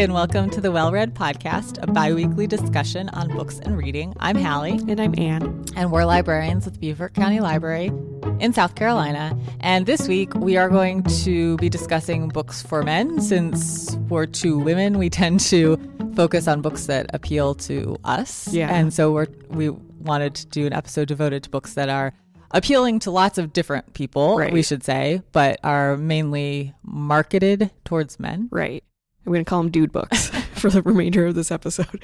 and welcome to the Well Read Podcast, a bi weekly discussion on books and reading. I'm Hallie. And I'm Anne. And we're librarians with Beaufort County Library in South Carolina. And this week we are going to be discussing books for men. Since we're two women, we tend to focus on books that appeal to us. Yeah. And so we're, we wanted to do an episode devoted to books that are appealing to lots of different people, Right. we should say, but are mainly marketed towards men. Right. I'm going to call them dude books for the remainder of this episode.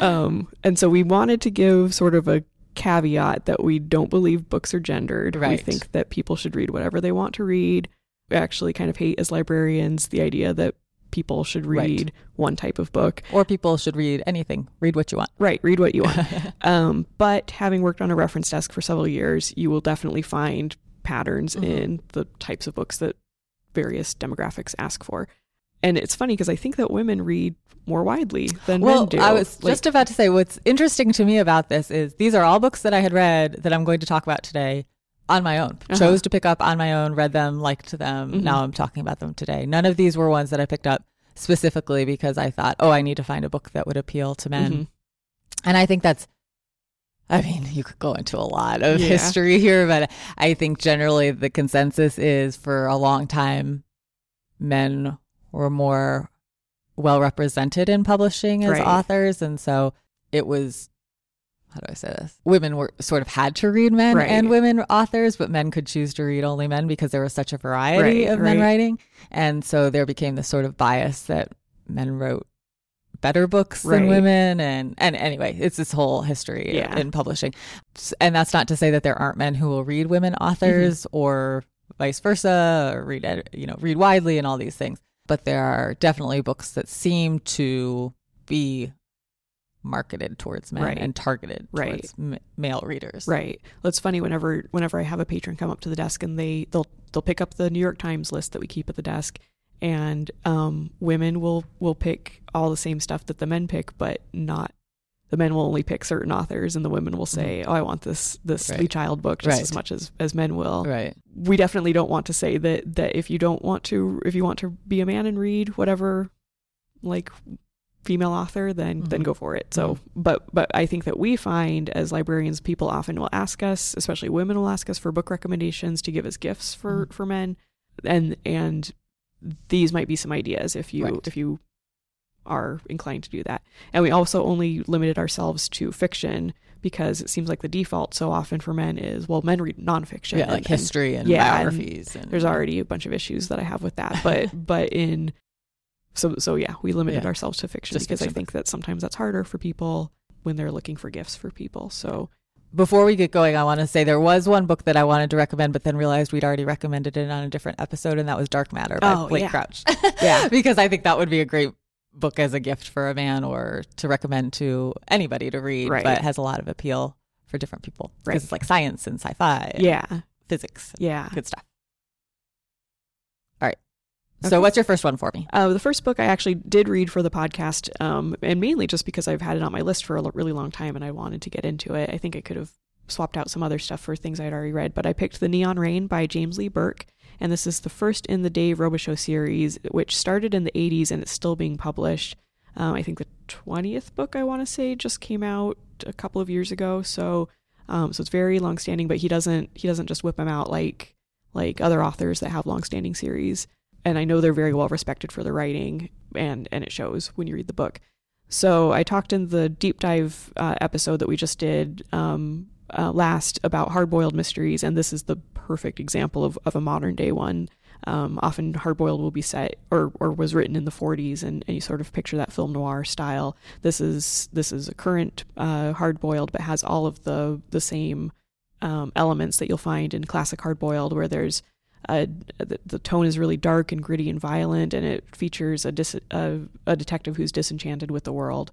Um, and so we wanted to give sort of a caveat that we don't believe books are gendered. We think that people should read whatever they want to read. We actually kind of hate as librarians the idea that people should Right. read one type of book. Or people should read anything, read what you want. Right, read what you want. um, but having worked on a reference desk for several years, you will definitely find patterns Mhm. in the types of books that various demographics ask for. And it's funny because I think that women read more widely than Well, men do. I was Like, just about to say what's interesting to me about this is these are all books that I had read that I'm going to talk about today on my own. Uh-huh. Chose to pick up on my own, read them, liked them. Mhm. Now I'm talking about them today. None of these were ones that I picked up specifically because I thought, oh, I need to find a book that would appeal to men. Mhm. And I think that's, I mean, you could go into a lot of Yeah. history here, but I think generally the consensus is for a long time, men were more well represented in publishing as Right. authors. And so it was, how do I say this? Women were sort of had to read men Right. and women authors, but men could choose to read only men because there was such a variety Right, of men writing. And so there became this sort of bias that men wrote better books than women and and anyway it's this whole history Yeah. in publishing and that's not to say that there aren't men who will read women authors Mm-hmm. or vice versa or read you know read widely and all these things but there are definitely books that seem to be marketed towards men Right. and targeted Right. towards m- male readers Right. Well, it's funny whenever whenever I have a patron come up to the desk and they they'll they'll pick up the New York Times list that we keep at the desk, and um, women will will pick all the same stuff that the men pick, but not. The men will only pick certain authors, and the women will say, "Oh, I want this this Right. Lee Child book just Right. as much as as men will." right We definitely don't want to say that that if you don't want to if you want to be a man and read whatever like female author then then Mhm. go for it so but but i think that we find as librarians people often will ask us especially women will ask us for book recommendations to give as gifts for Mhm. for men and and these might be some ideas if you Right. if you are inclined to do that and we also only limited ourselves to fiction because it seems like the default so often for men is well men read nonfiction yeah like and history and yeah, biographies and, there's already a bunch of issues that I have with that. But but in so so yeah, we limited Yeah. ourselves to fiction Just because I think that sometimes that's harder for people when they're looking for gifts for people. So Before we get going, I want to say there was one book that I wanted to recommend, but then realized we'd already recommended it on a different episode, and that was Dark Matter by Oh, Blake yeah. Crouch. Yeah. because I think that would be a great book as a gift for a man or to recommend to anybody to read, Right. but has a lot of appeal for different people because Right. it's like science and sci-fi, and yeah, physics, yeah. good stuff. All right. Okay. So, what's your first one for me? Uh, the first book I actually did read for the podcast, um, and mainly just because I've had it on my list for a l- really long time and I wanted to get into it. I think I could have swapped out some other stuff for things I'd already read, but I picked The Neon Rain by James Lee Burke, and this is the first in the Dave Robichaux series, which started in the 80s and it's still being published. Um, I think the 20th book I want to say just came out a couple of years ago, so um, so it's very long standing. But he doesn't he doesn't just whip them out like like other authors that have long standing series and I know they're very well respected for their writing, and and it shows when you read the book. So I talked in the deep dive uh, episode that we just did um, uh, last about hard boiled mysteries, and this is the perfect example of, of a modern day one. Um, often hard boiled will be set or or was written in the 40s, and, and you sort of picture that film noir style. This is this is a current uh, hard boiled, but has all of the the same um, elements that you'll find in classic hard boiled, where there's uh, the, the tone is really dark and gritty and violent, and it features a, dis- a, a detective who's disenchanted with the world.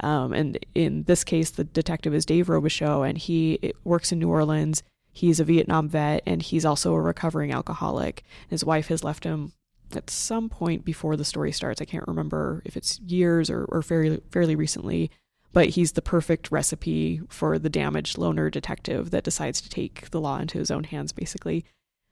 Um, and in this case, the detective is Dave Robichaux, and he works in New Orleans. He's a Vietnam vet, and he's also a recovering alcoholic. His wife has left him at some point before the story starts. I can't remember if it's years or, or fairly fairly recently, but he's the perfect recipe for the damaged loner detective that decides to take the law into his own hands, basically.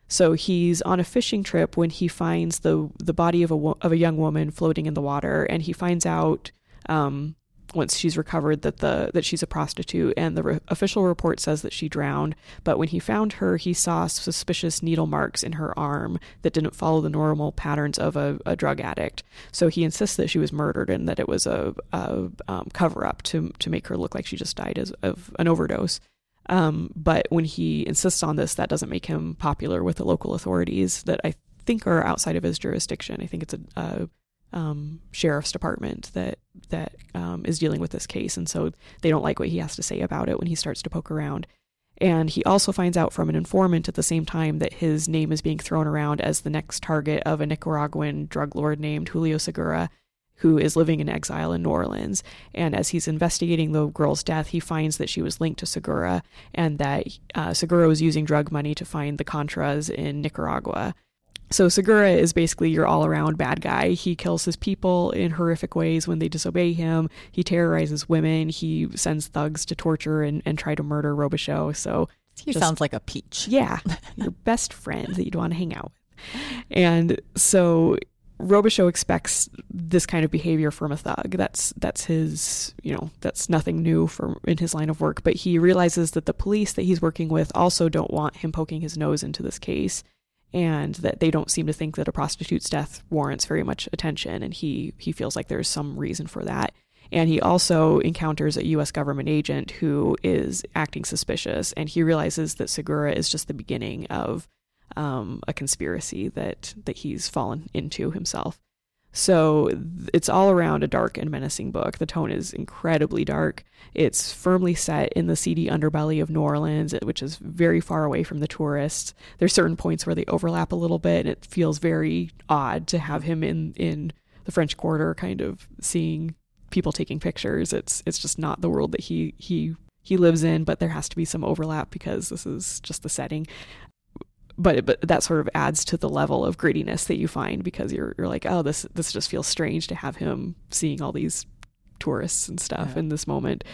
So he's on a fishing trip when he finds the the body of a of a young woman floating in the water, and he finds out um, once she's recovered that the that she's a prostitute and the re- official report says that she drowned. But when he found her he saw suspicious needle marks in her arm that didn't follow the normal patterns of a, a drug addict. So he insists that she was murdered and that it was a, a um, cover up to to make her look like she just died as, of an overdose. Um, but when he insists on this that doesn't make him popular with the local authorities that I think are outside of his jurisdiction. I think it's a, a um, sheriff's department that that um, is dealing with this case, and so they don't like what he has to say about it when he starts to poke around. And he also finds out from an informant at the same time that his name is being thrown around as the next target of a Nicaraguan drug lord named Julio Segura, who is living in exile in New Orleans. And as he's investigating the girl's death, he finds that she was linked to Segura and that uh, Segura was using drug money to find the Contras in Nicaragua. So Segura is basically your all-around bad guy. He kills his people in horrific ways when they disobey him. He terrorizes women. He sends thugs to torture and, and try to murder Robichaux. So he just, sounds like a peach. Yeah, your best friend that you'd want to hang out with. And so Robichaux expects this kind of behavior from a thug. That's that's his, you know, that's nothing new for in his line of work. But he realizes that the police that he's working with also don't want him poking his nose into this case and that they don't seem to think that a prostitute's death warrants very much attention and he he feels like there's some reason for that. And he also encounters a US government agent who is acting suspicious and he realizes that Segura is just the beginning of um, a conspiracy that that he's fallen into himself so it's all around a dark and menacing book. The tone is incredibly dark. It's firmly set in the seedy underbelly of New Orleans, eh, which is very far away from the tourists. There's certain points where they overlap a little bit, and it feels very odd to have him in in the French Quarter, kind of seeing people taking pictures. It's it's just not the world that he he he lives in, but there has to be some overlap because this is just the setting but but that sort of adds to the level of grittiness that you find because you're you're like oh this this just feels strange to have him seeing all these tourists and stuff yeah. in this moment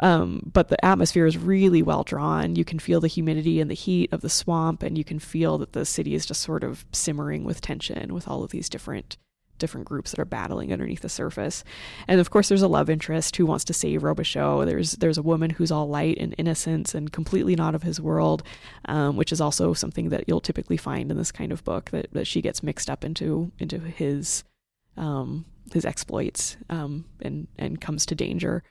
um, but the atmosphere is really well drawn. You can feel the humidity and the heat of the swamp, and you can feel that the city is just sort of simmering with tension with all of these different different groups that are battling underneath the surface. And of course, there's a love interest who wants to save Robichaux. There's there's a woman who's all light and innocence and completely not of his world, um, which is also something that you'll typically find in this kind of book that, that she gets mixed up into into his um, his exploits um, and and comes to danger.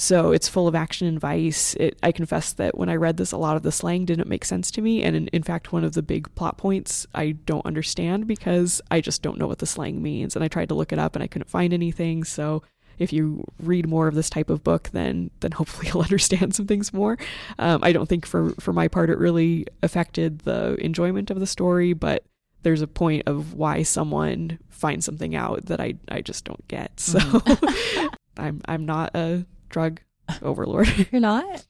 So it's full of action and vice. It, I confess that when I read this, a lot of the slang didn't make sense to me. And in, in, fact, one of the big plot points I don't understand because I just don't know what the slang means. And I tried to look it up and I couldn't find anything. So if you read more of this type of book, then then hopefully you'll understand some things more. Um, I don't think for for my part it really affected the enjoyment of the story, but there's a point of why someone finds something out that I I just don't get. So mm. I'm I'm not a drug overlord. You're not?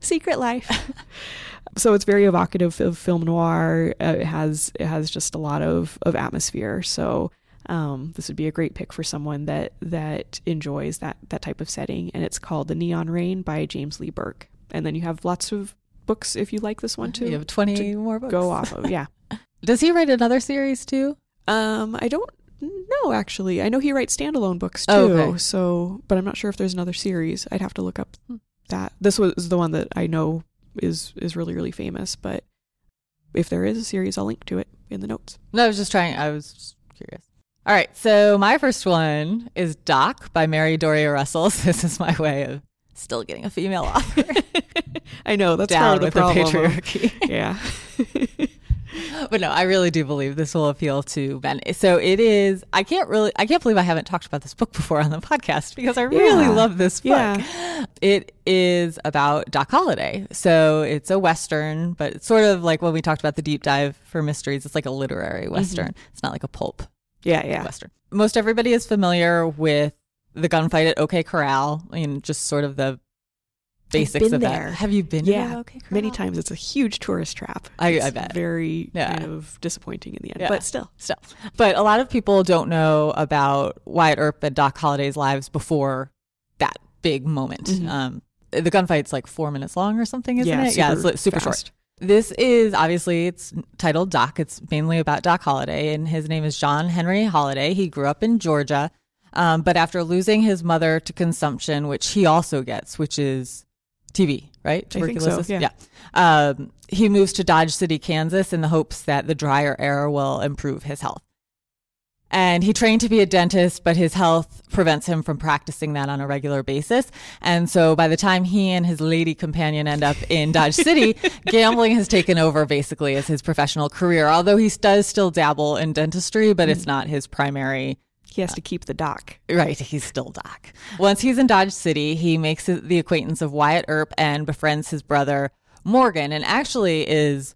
Secret life. so it's very evocative of film noir. Uh, it has it has just a lot of of atmosphere. So um, this would be a great pick for someone that that enjoys that that type of setting. And it's called The Neon Rain by James Lee Burke. And then you have lots of books if you like this one too. You have twenty more books. Go off of yeah. Does he write another series too? Um, I don't no, actually, I know he writes standalone books too. Oh, okay. So, but I'm not sure if there's another series. I'd have to look up hmm. that. This was the one that I know is is really really famous. But if there is a series, I'll link to it in the notes. No, I was just trying. I was just curious. All right, so my first one is Doc by Mary Doria Russell. This is my way of still getting a female author. I know that's Down part of the problem. The patriarchy. yeah. But no, I really do believe this will appeal to men. So it is. I can't really. I can't believe I haven't talked about this book before on the podcast because I really yeah. love this book. Yeah. It is about Doc Holliday. So it's a western, but it's sort of like when we talked about the deep dive for mysteries. It's like a literary mm-hmm. western. Mm-hmm. It's not like a pulp. Yeah, yeah. Western. Most everybody is familiar with the gunfight at OK Corral. I mean, just sort of the basics of there. that. Have you been? Yeah, okay, many times. It's a huge tourist trap. I, I bet. Very yeah. kind of disappointing in the end, yeah. but still, still. But a lot of people don't know about Wyatt Earp and Doc Holliday's lives before that big moment. Mm-hmm. Um, the gunfight's like four minutes long or something, isn't yeah, it? yeah, it's super fast. short. This is obviously it's titled Doc. It's mainly about Doc Holliday, and his name is John Henry Holliday. He grew up in Georgia, um, but after losing his mother to consumption, which he also gets, which is TB, right? Tuberculosis. So, yeah. yeah. Um, he moves to Dodge City, Kansas, in the hopes that the drier air will improve his health. And he trained to be a dentist, but his health prevents him from practicing that on a regular basis. And so by the time he and his lady companion end up in Dodge City, gambling has taken over basically as his professional career, although he does still dabble in dentistry, but it's not his primary he has to keep the doc. Right, he's still Doc. Once he's in Dodge City, he makes the acquaintance of Wyatt Earp and befriends his brother Morgan, and actually is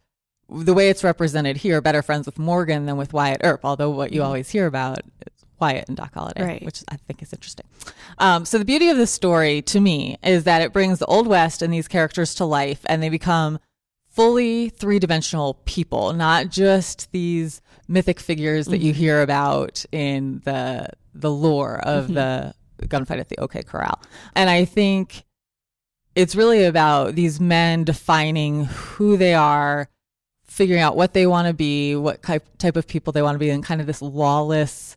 the way it's represented here better friends with Morgan than with Wyatt Earp. Although what you mm-hmm. always hear about is Wyatt and Doc Holliday, right. which I think is interesting. Um, so the beauty of this story to me is that it brings the Old West and these characters to life, and they become fully three dimensional people, not just these mythic figures that mm-hmm. you hear about in the the lore of mm-hmm. the gunfight at the OK Corral. And I think it's really about these men defining who they are, figuring out what they want to be, what type type of people they want to be, and kind of this lawless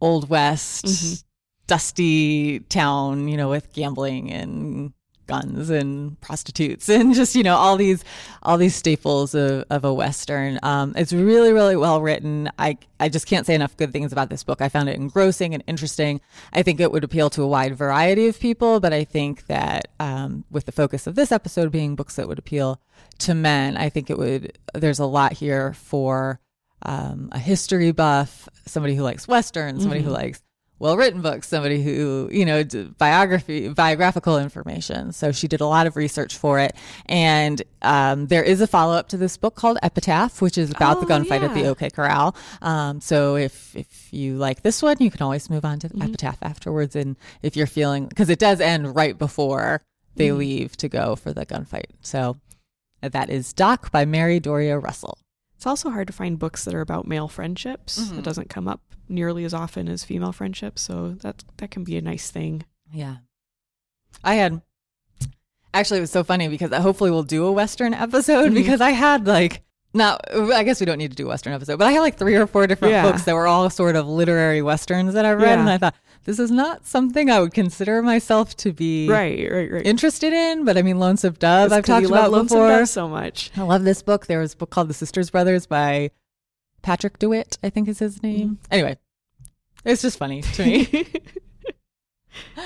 old west mm-hmm. dusty town, you know, with gambling and guns and prostitutes and just you know all these all these staples of, of a western. Um, it's really really well written. I i just can't say enough good things about this book. I found it engrossing and interesting. I think it would appeal to a wide variety of people but i think that um, with the focus of this episode being books that would appeal to men i think it would there's a lot here for um, a history buff somebody who likes westerns somebody mm-hmm. who likes well written books, somebody who, you know, biography, biographical information. So she did a lot of research for it. And um, there is a follow up to this book called Epitaph, which is about oh, the gunfight yeah. at the OK Corral. Um, so if, if you like this one, you can always move on to mm-hmm. Epitaph afterwards. And if you're feeling, because it does end right before they mm-hmm. leave to go for the gunfight. So that is Doc by Mary Doria Russell. It's also hard to find books that are about male friendships. Mm-hmm. It doesn't come up nearly as often as female friendships, so that that can be a nice thing. Yeah. I had actually it was so funny because hopefully we'll do a western episode mm-hmm. because I had like now I guess we don't need to do a western episode, but I had like three or four different yeah. books that were all sort of literary westerns that I read yeah. and I thought this is not something I would consider myself to be right, right, right. interested in. But I mean, Lonesome Dove, I've talked about before. so much. I love this book. There was a book called The Sisters Brothers by Patrick DeWitt, I think is his name. Mm-hmm. Anyway, it's just funny to me.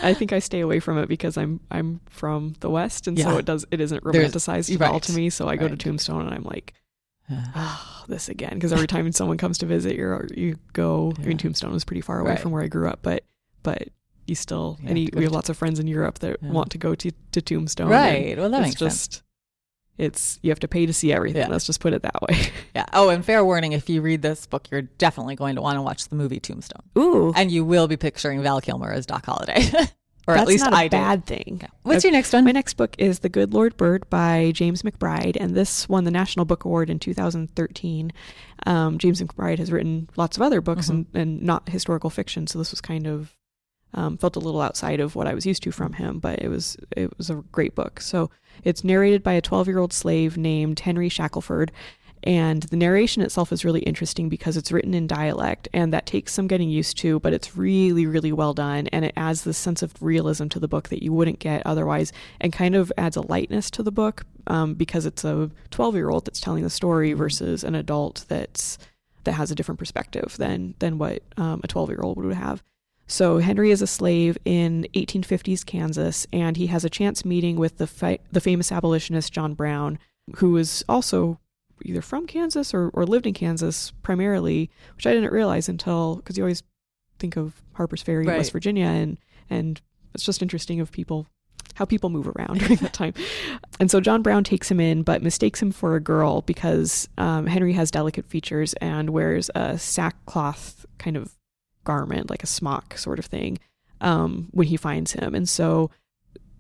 I think I stay away from it because I'm I'm from the West, and yeah. so it does it isn't romanticized There's, at all to me. So I go to Tombstone and I'm like, oh, this again. Because every time someone comes to visit, you you go. Yeah. I mean, Tombstone was pretty far away right. from where I grew up, but but you still yeah, and you, we have lots of friends in Europe that want to go to, to Tombstone. Right. Well, that makes just, sense it's you have to pay to see everything. Yeah. Let's just put it that way. yeah. Oh, and fair warning: if you read this book, you're definitely going to want to watch the movie Tombstone. Ooh, and you will be picturing Val Kilmer as Doc Holliday, or That's at least not a I bad do. thing. Yeah. What's your next one? My next book is The Good Lord Bird by James McBride, and this won the National Book Award in 2013. Um, James McBride has written lots of other books mm-hmm. and, and not historical fiction, so this was kind of um, felt a little outside of what I was used to from him, but it was it was a great book. So it's narrated by a 12 year old slave named Henry Shackelford, and the narration itself is really interesting because it's written in dialect, and that takes some getting used to, but it's really really well done, and it adds this sense of realism to the book that you wouldn't get otherwise, and kind of adds a lightness to the book um, because it's a 12 year old that's telling the story versus an adult that's that has a different perspective than than what um, a 12 year old would have. So Henry is a slave in 1850s Kansas, and he has a chance meeting with the fi- the famous abolitionist John Brown, who was also either from Kansas or, or lived in Kansas primarily, which I didn't realize until because you always think of Harper's Ferry, right. West Virginia, and and it's just interesting of people how people move around during that time. And so John Brown takes him in, but mistakes him for a girl because um, Henry has delicate features and wears a sackcloth kind of garment, like a smock sort of thing, um, when he finds him. And so,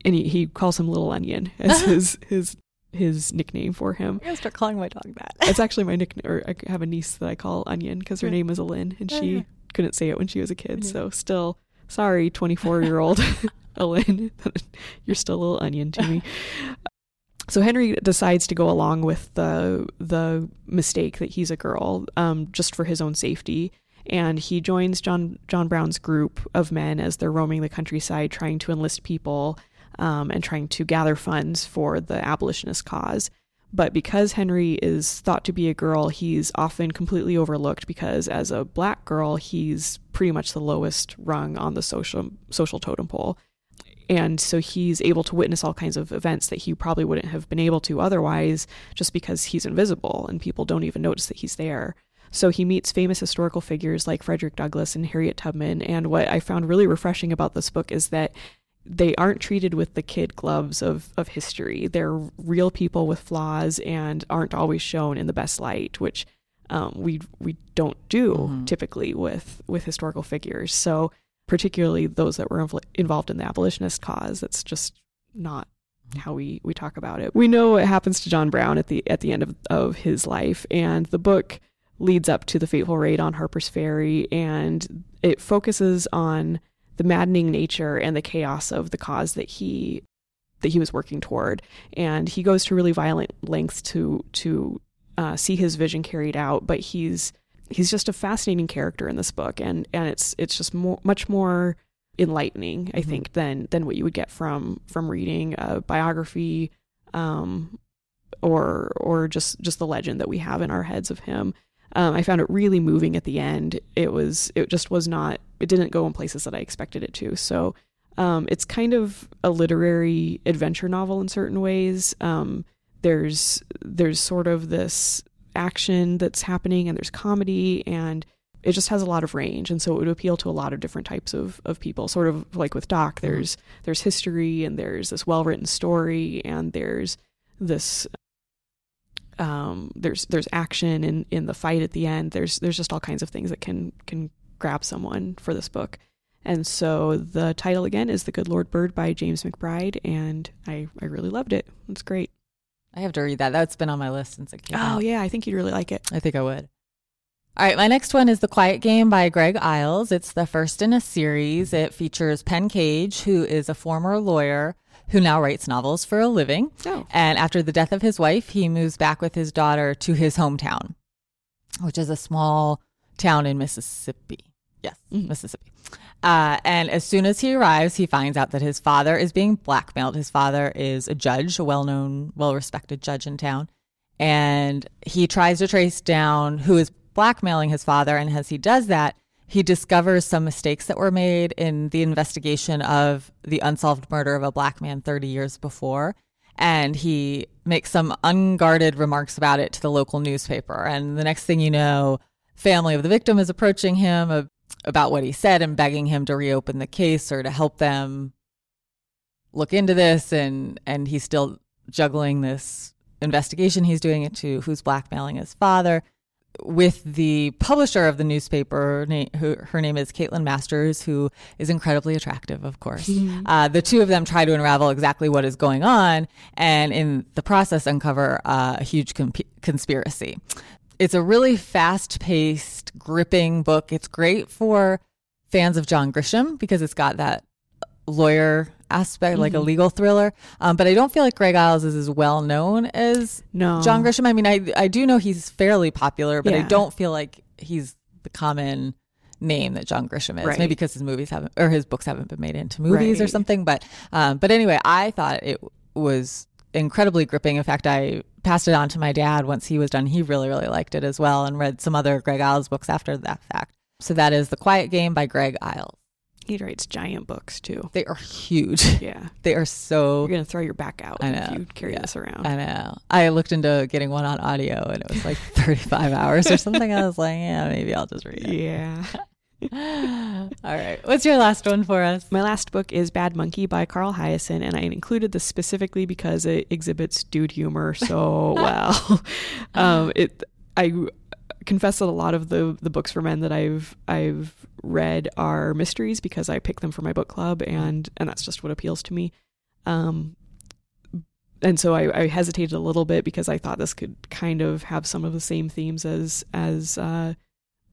and he, he calls him Little Onion as his his his nickname for him. I'm gonna start calling my dog that. it's actually my nickname. Or I have a niece that I call Onion because her name is Alin, and she yeah. couldn't say it when she was a kid. So still, sorry, 24 year old Alin, you're still a little onion to me. So Henry decides to go along with the the mistake that he's a girl, um, just for his own safety, and he joins John John Brown's group of men as they're roaming the countryside, trying to enlist people um, and trying to gather funds for the abolitionist cause. But because Henry is thought to be a girl, he's often completely overlooked because as a black girl, he's pretty much the lowest rung on the social social totem pole. And so he's able to witness all kinds of events that he probably wouldn't have been able to otherwise just because he's invisible and people don't even notice that he's there. So he meets famous historical figures like Frederick Douglass and Harriet Tubman. And what I found really refreshing about this book is that they aren't treated with the kid gloves of, of history. They're real people with flaws and aren't always shown in the best light, which um, we we don't do mm-hmm. typically with with historical figures. So particularly those that were inv- involved in the abolitionist cause, that's just not how we, we talk about it. We know what happens to John Brown at the at the end of, of his life, and the book leads up to the fateful raid on Harper's Ferry, and it focuses on the maddening nature and the chaos of the cause that he that he was working toward, and he goes to really violent lengths to to uh, see his vision carried out. But he's he's just a fascinating character in this book, and and it's it's just more much more enlightening, I mm-hmm. think, than than what you would get from from reading a biography, um, or or just just the legend that we have in our heads of him. Um, I found it really moving at the end. It was it just was not it didn't go in places that I expected it to. So um, it's kind of a literary adventure novel in certain ways. Um, there's there's sort of this action that's happening and there's comedy and it just has a lot of range and so it would appeal to a lot of different types of, of people sort of like with doc mm-hmm. there's there's history and there's this well written story and there's this um, there's there's action in in the fight at the end. There's there's just all kinds of things that can can grab someone for this book. And so the title again is The Good Lord Bird by James McBride, and I I really loved it. It's great. I have to read that. That's been on my list since it came oh, out. Oh yeah, I think you'd really like it. I think I would. All right, my next one is The Quiet Game by Greg Iles. It's the first in a series. It features Penn Cage, who is a former lawyer who now writes novels for a living. Oh. And after the death of his wife, he moves back with his daughter to his hometown, which is a small town in Mississippi. Yes, mm-hmm. Mississippi. Uh, and as soon as he arrives, he finds out that his father is being blackmailed. His father is a judge, a well known, well respected judge in town. And he tries to trace down who is blackmailing his father. And as he does that, he discovers some mistakes that were made in the investigation of the unsolved murder of a black man 30 years before. And he makes some unguarded remarks about it to the local newspaper. And the next thing you know, family of the victim is approaching him about what he said and begging him to reopen the case or to help them look into this. And, and he's still juggling this investigation he's doing into who's blackmailing his father with the publisher of the newspaper, who, her name is Caitlin Masters, who is incredibly attractive, of course. Mm-hmm. Uh, the two of them try to unravel exactly what is going on, and in the process, uncover uh, a huge comp- conspiracy. It's a really fast paced, gripping book. It's great for fans of John Grisham because it's got that lawyer aspect, mm-hmm. like a mm-hmm. legal thriller. Um, but I don't feel like Greg Iles is as well known as no. John Grisham. I mean, I I do know he's fairly popular, but yeah. I don't feel like he's the common name that John Grisham is. Right. Maybe because his movies haven't or his books haven't been made into movies right. or something. But um, but anyway, I thought it was incredibly gripping. In fact, I passed it on to my dad once he was done. He really really liked it as well, and read some other Greg Iles books after that fact. So that is The Quiet Game by Greg Iles. He writes giant books too. They are huge. Yeah. They are so. You're going to throw your back out I know. if you carry yeah. this around. I know. I looked into getting one on audio and it was like 35 hours or something. I was like, yeah, maybe I'll just read it. Yeah. All right. What's your last one for us? My last book is Bad Monkey by Carl Hiaasen, and I included this specifically because it exhibits dude humor so well. um, it I confess that a lot of the the books for men that I've I've read are mysteries because I pick them for my book club and and that's just what appeals to me. Um, and so I, I, hesitated a little bit because I thought this could kind of have some of the same themes as as uh,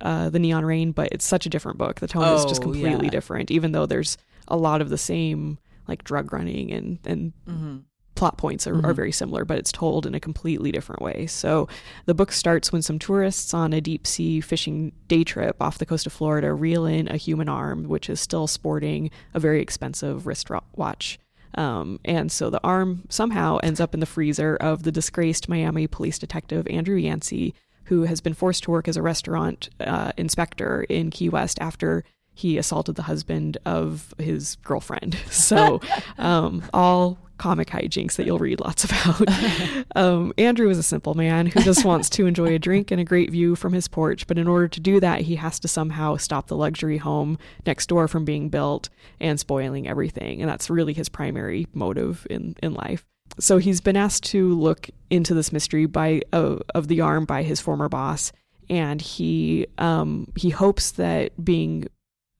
uh, the Neon Rain, but it's such a different book. The tone oh, is just oh, completely yeah. different, even though there's a lot of the same like drug running and and mm-hmm. Plot points are, mm-hmm. are, very similar, but it's told in a completely different way. So the book starts when some tourists on a deep sea fishing day trip off the coast of Florida reel in a human arm, which is still sporting a very expensive wristwatch. Um, and so the arm somehow ends up in the freezer of the disgraced Miami police detective Andrew Yancey, who has been forced to work as a restaurant uh, inspector in Key West after he assaulted the husband of his girlfriend. So, um, all comic hijinks that you'll read lots about. um, Andrew is a simple man who just wants to enjoy a drink and a great view from his porch, but in order to do that, he has to somehow stop the luxury home next door from being built and spoiling everything. And that's really his primary motive in, in life. So he's been asked to look into this mystery by uh, of the arm by his former boss, and he um, he hopes that being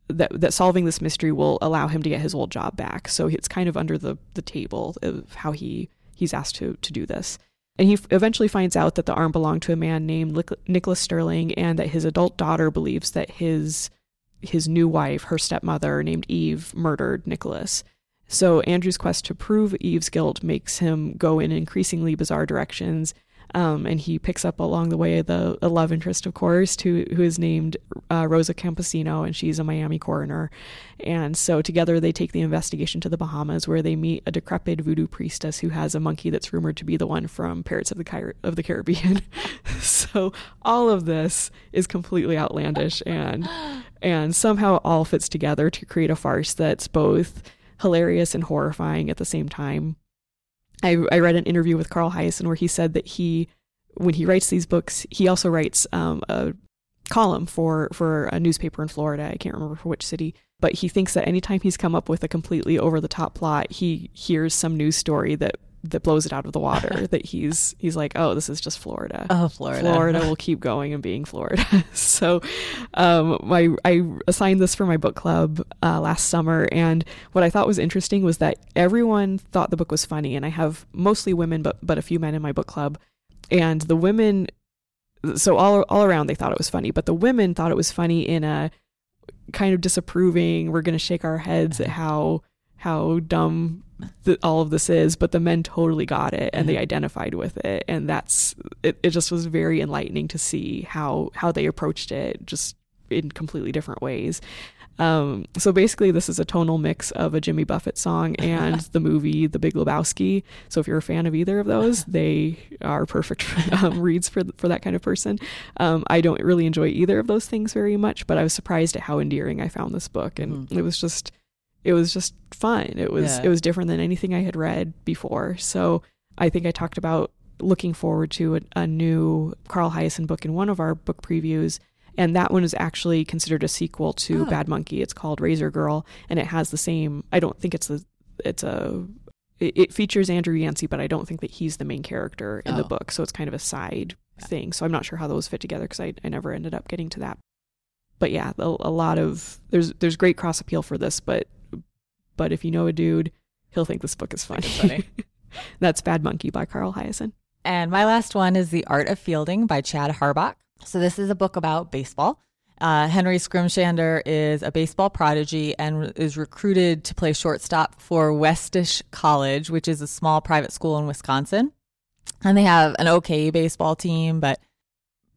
that that solving this mystery will allow him to get his old job back. So it's kind of under the the table of how he he's asked to to do this. And he eventually finds out that the arm belonged to a man named Nicholas Sterling, and that his adult daughter believes that his his new wife, her stepmother named Eve, murdered Nicholas. So Andrew's quest to prove Eve's guilt makes him go in increasingly bizarre directions um, and he picks up along the way the love interest, of course, who who is named uh, Rosa Campesino, and she's a Miami coroner. And so together they take the investigation to the Bahamas, where they meet a decrepit voodoo priestess who has a monkey that's rumored to be the one from Pirates of the Car- of the Caribbean. so all of this is completely outlandish, and and somehow all fits together to create a farce that's both hilarious and horrifying at the same time. I, I read an interview with Carl Hiaasen where he said that he, when he writes these books, he also writes um, a column for for a newspaper in Florida. I can't remember for which city, but he thinks that anytime he's come up with a completely over the top plot, he hears some news story that that blows it out of the water. that he's he's like, oh, this is just Florida. Oh, Florida. Florida will keep going and being Florida. so, um, my I assigned this for my book club uh, last summer, and what I thought was interesting was that everyone thought the book was funny, and I have mostly women, but but a few men in my book club, and the women. So all all around they thought it was funny, but the women thought it was funny in a kind of disapproving. We're going to shake our heads at how how dumb all of this is, but the men totally got it and they mm-hmm. identified with it, and that's it. It just was very enlightening to see how how they approached it, just in completely different ways. Um, so basically, this is a tonal mix of a Jimmy Buffett song and the movie The Big Lebowski. So if you're a fan of either of those, they are perfect um, reads for for that kind of person. Um, I don't really enjoy either of those things very much, but I was surprised at how endearing I found this book, and mm. it was just it was just fun. It was yeah. it was different than anything I had read before. So I think I talked about looking forward to a, a new Carl Hiaasen book in one of our book previews. And that one is actually considered a sequel to oh. Bad Monkey. It's called Razor Girl, and it has the same. I don't think it's a. It's a. It, features Andrew Yancey, but I don't think that he's the main character in oh. the book. So it's kind of a side thing. So I'm not sure how those fit together because I, I never ended up getting to that. But yeah, a, a lot of there's there's great cross appeal for this, but but if you know a dude, he'll think this book is funny. funny. That's Bad Monkey by Carl Hiaasen. And my last one is The Art of Fielding by Chad Harbach. So this is a book about baseball. Uh, Henry Skrimshander is a baseball prodigy and is recruited to play shortstop for Westish College, which is a small private school in Wisconsin. And they have an okay baseball team, but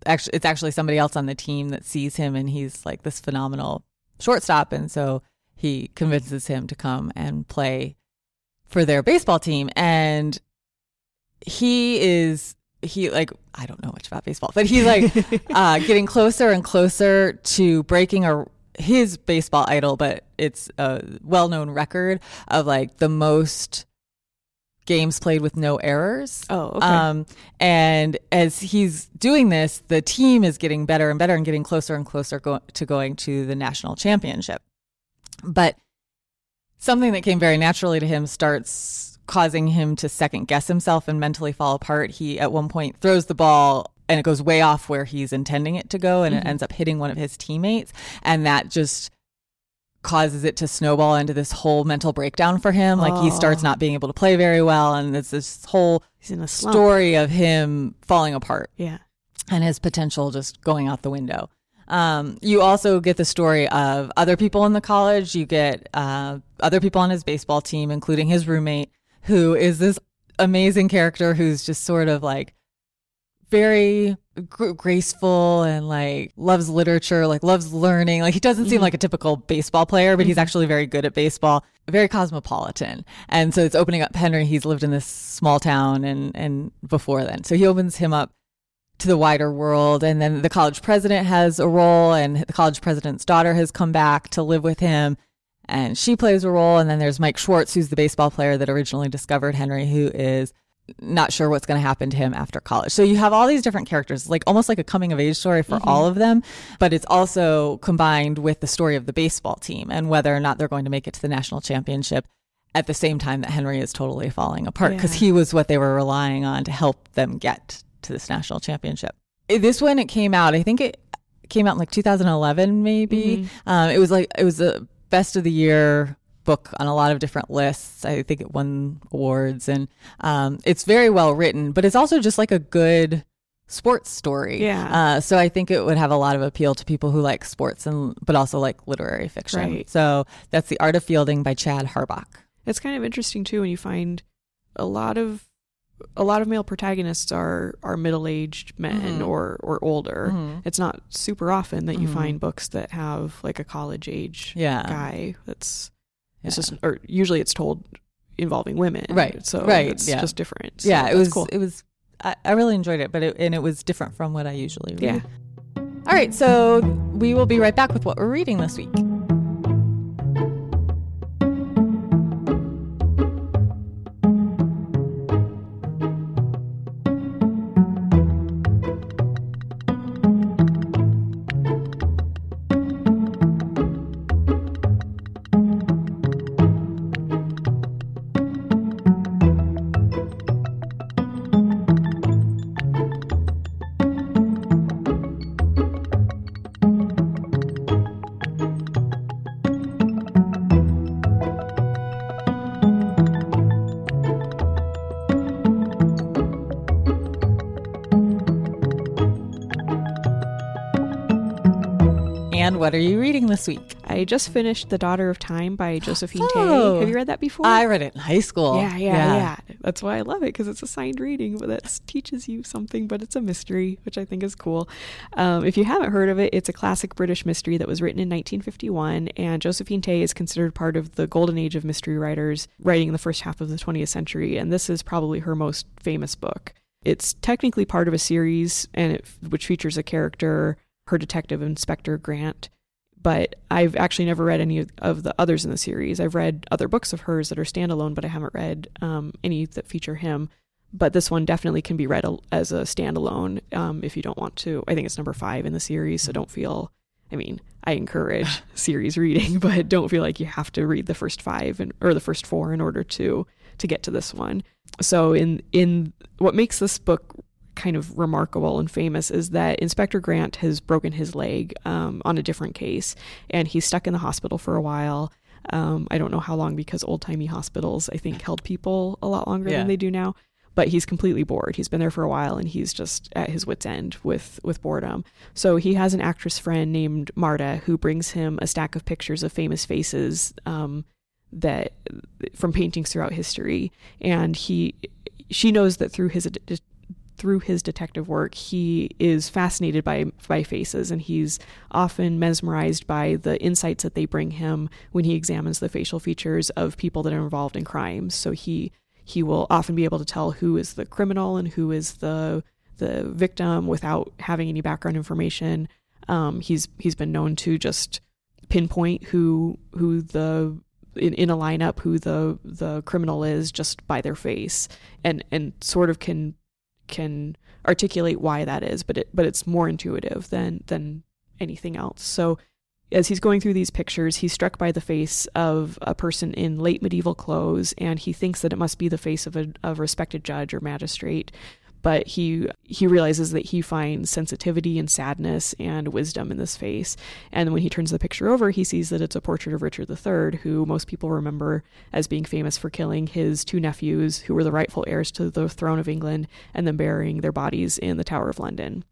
actually, it's actually somebody else on the team that sees him and he's like this phenomenal shortstop. And so he convinces him to come and play for their baseball team. And he is, he like, I don't know much about baseball, but he's like uh, getting closer and closer to breaking a, his baseball idol, but it's a well known record of like the most games played with no errors. Oh, okay. Um, and as he's doing this, the team is getting better and better and getting closer and closer go- to going to the national championship. But something that came very naturally to him starts causing him to second guess himself and mentally fall apart. He at one point throws the ball and it goes way off where he's intending it to go and mm-hmm. it ends up hitting one of his teammates and that just causes it to snowball into this whole mental breakdown for him. Like he starts not being able to play very well and it's this whole story of him falling apart. Yeah. And his potential just going out the window. Um, you also get the story of other people in the college. You get uh, other people on his baseball team, including his roommate, who is this amazing character who's just sort of like very gr- graceful and like loves literature, like loves learning. Like he doesn't seem Mhm. like a typical baseball player, but he's Mhm. actually very good at baseball, very cosmopolitan. And so it's opening up Henry. He's lived in this small town and, and before then. So he opens him up to the wider world. And then the college president has a role and the college president's daughter has come back to live with him and she plays a role. And then there's Mike Schwartz, who's the baseball player that originally discovered Henry, who is not sure what's going to happen to him after college. So you have all these different characters, like almost like a coming of age story for mm-hmm. all of them, but it's also combined with the story of the baseball team and whether or not they're going to make it to the national championship at the same time that Henry is totally falling apart because Yeah. he was what they were relying on to help them get to this national championship. This one, it came out, I think it came out in like 2011, maybe. Um, it was like, it was a best of the year book on a lot of different lists. I think it won awards and um, it's very well written, but it's also just like a good sports story. Yeah. Uh, so I think it would have a lot of appeal to people who like sports and but also like literary fiction. Right. So that's The Art of Fielding by Chad Harbach. It's kind of interesting too when you find a lot of a lot of male protagonists are are middle aged men Mhm. or or older. Mhm. It's not super often that you Mhm. find books that have like a college age Yeah. guy. That's it's just or usually it's told involving women. Right, So right, it's yeah. just different. So yeah, it was cool. it was I, I really enjoyed it, but it, and it was different from what I usually read. Yeah. All right, so we will be right back with what we're reading this week. Reading this week? I just finished The Daughter of Time by Josephine Oh. Tey. Have you read that before? I read it in high school. Yeah, yeah, yeah, That's why I love it because it's a signed reading, but that teaches you something, but it's a mystery, which I think is cool. Um, if you haven't heard of it, it's a classic British mystery that was written in 1951, and Josephine Tey is considered part of the golden age of mystery writers writing the first half of the 20th century, and this is probably her most famous book. It's technically part of a series, and it, which features a character, her detective Inspector Grant, but I've actually never read any of- the others in the series. I've read other books of hers that are standalone, but I haven't read um, any that feature him. But this one definitely can be read as a standalone um, if you don't want to. I think it's number five in the series, so don't feel. I mean, I encourage series reading, but don't feel like you have to read the first five and, or the first four in order to to get to this one. So in in what makes this book kind of remarkable and famous is that Inspector Grant has broken his leg um, on a different case, and he's stuck in the hospital for a while. Um, I don't know how long because old timey hospitals I think held people a lot longer Yeah. than they do now. But he's completely bored. He's been there for a while, and he's just at his wits' end with with boredom. So he has an actress friend named Marta who brings him a stack of pictures of famous faces um, that from paintings throughout history, and he she knows that through his through his detective work, he is fascinated by by faces, and he's often mesmerized by the insights that they bring him when he examines the facial features of people that are involved in crimes. So he he will often be able to tell who is the criminal and who is the the victim without having any background information. Um, he's he's been known to just pinpoint who who the in, in a lineup who the the criminal is just by their face and and sort of can can articulate why that is but it but it's more intuitive than than anything else. So as he's going through these pictures he's struck by the face of a person in late medieval clothes and he thinks that it must be the face of a, a respected judge or magistrate but he he realizes that he finds sensitivity and sadness and wisdom in this face. And when he turns the picture over he sees that it's a portrait of richard iii who most people remember as being famous for killing his two nephews who were the rightful heirs to the throne of england and then burying their bodies in the tower of london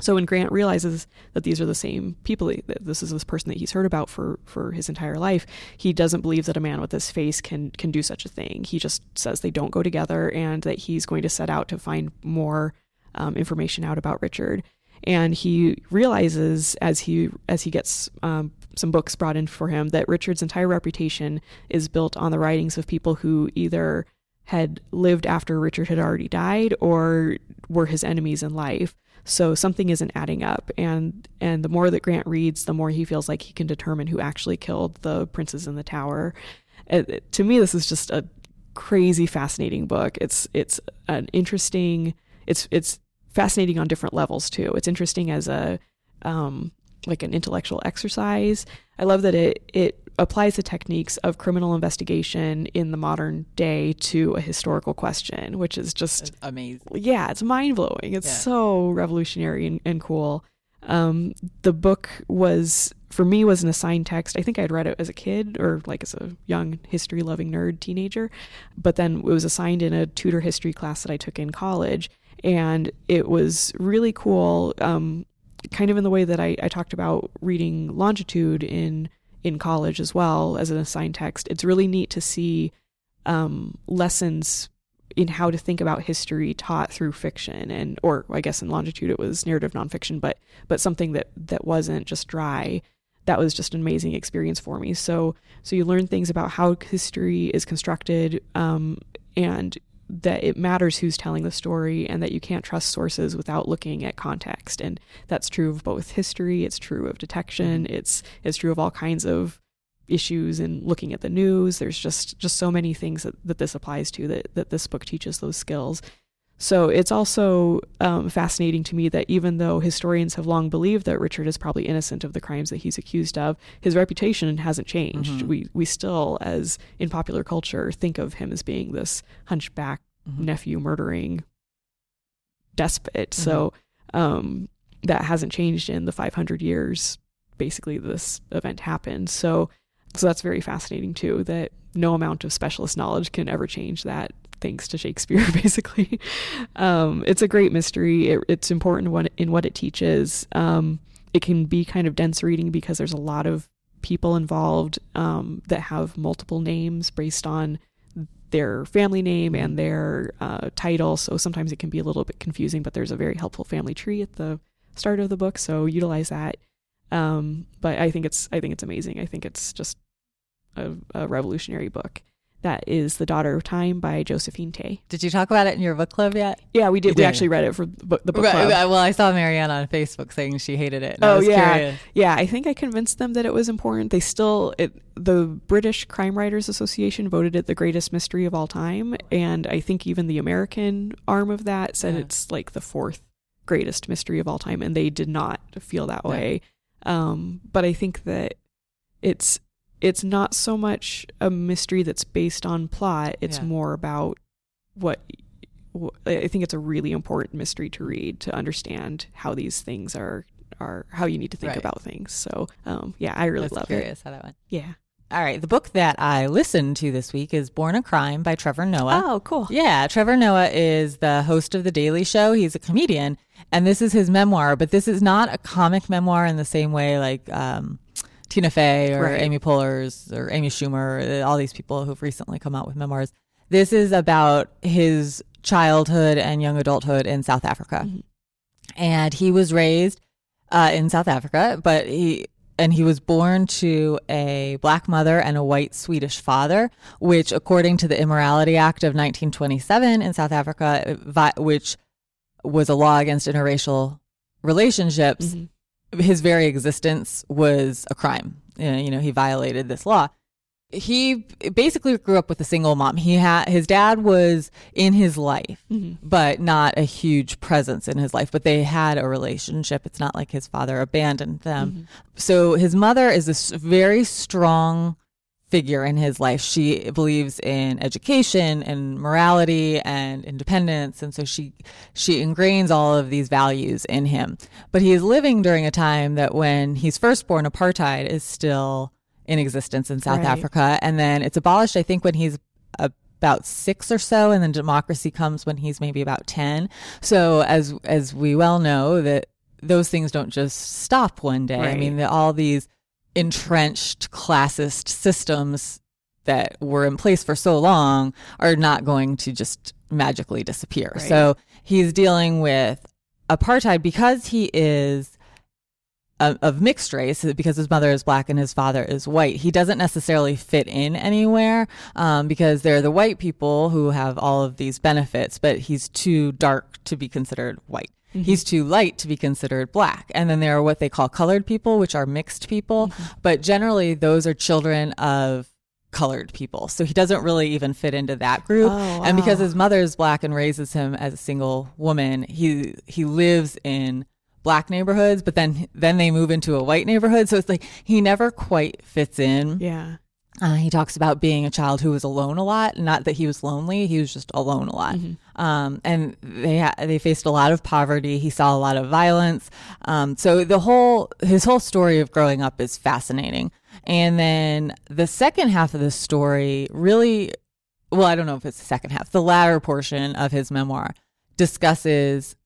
So when Grant realizes that these are the same people, that this is this person that he's heard about for, for his entire life, he doesn't believe that a man with this face can can do such a thing. He just says they don't go together, and that he's going to set out to find more um, information out about Richard. And he realizes as he as he gets um, some books brought in for him that Richard's entire reputation is built on the writings of people who either had lived after Richard had already died or were his enemies in life. So something isn't adding up, and and the more that Grant reads, the more he feels like he can determine who actually killed the princes in the tower. It, to me, this is just a crazy, fascinating book. It's it's an interesting. It's it's fascinating on different levels too. It's interesting as a um, like an intellectual exercise. I love that it it applies the techniques of criminal investigation in the modern day to a historical question, which is just That's amazing. Yeah, it's mind blowing. It's Yeah. so revolutionary and, and cool. Um, the book was for me was an assigned text. I think I'd read it as a kid or like as a young history loving nerd teenager, but then it was assigned in a Tudor history class that I took in college, and it was really cool. Um, kind of in the way that I, I talked about reading longitude in in college as well as an assigned text. It's really neat to see um, lessons in how to think about history taught through fiction and or I guess in longitude it was narrative nonfiction, but but something that that wasn't just dry. That was just an amazing experience for me. So so you learn things about how history is constructed um, and that it matters who's telling the story and that you can't trust sources without looking at context. And that's true of both history it's true of detection mm-hmm. it's it's true of all kinds of issues and looking at the news. There's just just so many things that, that this applies to that that this book teaches those skills so it's also um, fascinating to me that even though historians have long believed that Richard is probably innocent of the crimes that he's accused of, his reputation hasn't changed. Mhm. We we still, as in popular culture, think of him as being this hunchback Mhm. nephew murdering despot. So um, that hasn't changed in the 500 years. Basically, this event happened. So so that's very fascinating too. That no amount of specialist knowledge can ever change that. Thanks to Shakespeare, basically. Um, it's a great mystery. It, it's important what, in what it teaches. Um, it can be kind of dense reading because there's a lot of people involved um, that have multiple names based on their family name and their uh, title. So sometimes it can be a little bit confusing, but there's a very helpful family tree at the start of the book. So utilize that. Um, but I think it's I think it's amazing. I think it's just a, a revolutionary book. That is The Daughter of Time by Josephine Tey. Did you talk about it in your book club yet? Yeah, we did. You We did. actually read it for the book, the book Right, club. Well, I saw Marianne on Facebook saying she hated it. and I Oh, was yeah. curious. Yeah, I think I convinced them that it was important. They still, it, the British Crime Writers Association voted it the greatest mystery of all time, and I think even the American arm of that said Yeah. it's like the fourth greatest mystery of all time, and they did not feel that Yeah. way. Um, but I think that it's it's not so much a mystery that's based on plot; it's Yeah. more about what. I think it's a really important mystery to read to understand how these things are are how you need to think Right. about things. So, um, yeah, I really I love curious how that went. it. Yeah. All right. The book that I listened to this week is Born a Crime by Trevor Noah. Oh, cool. Yeah, Trevor Noah is the host of The Daily Show. He's a comedian, and this is his memoir, but this is not a comic memoir in the same way like um, Tina Fey or Right. Amy Poehler's or Amy Schumer, all these people who've recently come out with memoirs. This is about his childhood and young adulthood in South Africa. Mhm. And he was raised uh, in South Africa, but he and he was born to a black mother and a white Swedish father, which, according to the Immorality Act of 1927 in South Africa, which was a law against interracial relationships, Mhm. His very existence was a crime. You know, he violated this law. He basically grew up with a single mom. He had his dad was in his life, Mhm. but not a huge presence in his life. But they had a relationship. It's not like his father abandoned them. Mhm. So his mother is this very strong figure in his life. She believes in education and morality and independence, and so she she ingrains all of these values in him. But he is living during a time that when he's first born, apartheid is still in existence in South Right. Africa, and then it's abolished. I think when he's about six or so, and then democracy comes when he's maybe about ten. So as as we well know that those things don't just stop one day. I mean, the, all these entrenched classist systems that were in place for so long are not going to just magically disappear. Right. So he's dealing with apartheid because he is of, of mixed race, because his mother is black and his father is white. He doesn't necessarily fit in anywhere um, because they're the white people who have all of these benefits, but he's too dark to be considered white. Mm-hmm. He's too light to be considered black. And then there are what they call colored people, which are mixed people. Mm-hmm. But generally, those are children of colored people. So he doesn't really even fit into that group. Oh, And because his mother is black and raises him as a single woman, he he lives in black neighborhoods, but then then they move into a white neighborhood. So it's like he never quite fits in. Yeah. Uh, he talks about being a child who was alone a lot. Not that he was lonely; he was just alone a lot. Um, and they ha- they faced a lot of poverty. He saw a lot of violence. Um, so the whole his whole story of growing up is fascinating. And then the second half of the story really, well, I don't know if it's the second half. The latter portion of his memoir discusses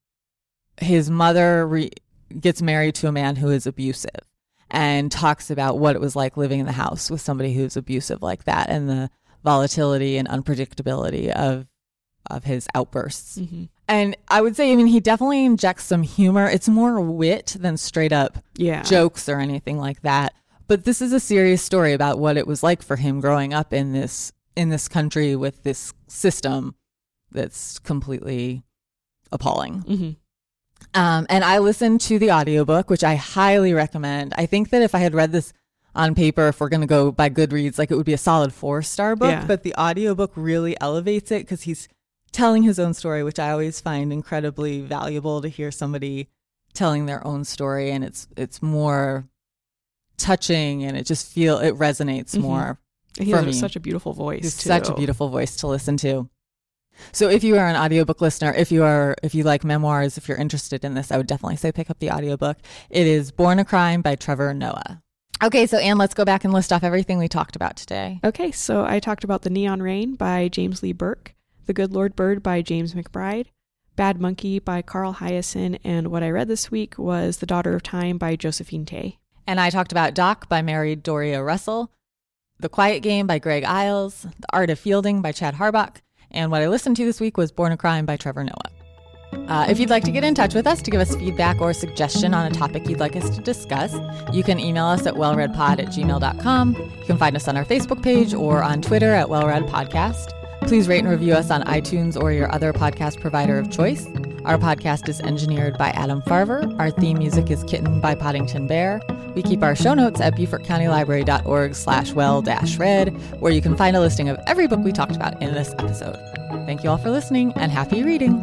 his mother re- gets married to a man who is abusive and talks about what it was like living in the house with somebody who's abusive like that and the volatility and unpredictability of of his outbursts. hmm And I would say I mean he definitely injects some humor. It's more wit than straight up Yeah. jokes or anything like that. But this is a serious story about what it was like for him growing up in this in this country with this system that's completely appalling. hmm Um, and I listened to the audiobook, which I highly recommend. I think that if I had read this on paper, if we're going to go by Goodreads, like it would be a solid four star book. Yeah. But the audiobook really elevates it because he's telling his own story, which I always find incredibly valuable to hear somebody telling their own story. And it's, it's more touching and it just feel, it resonates Mhm. more he has me. such a beautiful voice. Such a beautiful voice to listen to. So if you are an audiobook listener, if you are if you like memoirs, if you're interested in this, I would definitely say pick up the audiobook. It is Born a Crime by Trevor Noah. Okay, so Anne, let's go back and list off everything we talked about today. Okay, so I talked about The Neon Rain by James Lee Burke, The Good Lord Bird by James McBride, Bad Monkey by Carl Hiaasen, and what I read this week was The Daughter of Time by Josephine Tey. And I talked about Doc by Mary Doria Russell, The Quiet Game by Greg Iles, The Art of Fielding by Chad Harbach, and what I listened to this week was Born a Crime by Trevor Noah. Uh, if you'd like to get in touch with us to give us feedback or suggestion on a topic you'd like us to discuss, you can email us at wellreadpod at gmail.com. You can find us on our Facebook page or on Twitter at wellreadpodcast. Please rate and review us on iTunes or your other podcast provider of choice. Our podcast is engineered by Adam Farver. Our theme music is Kitten by Poddington Bear. We keep our show notes at beaufortcountylibrary.org slash well dash read, where you can find a listing of every book we talked about in this episode. Thank you all for listening and happy reading.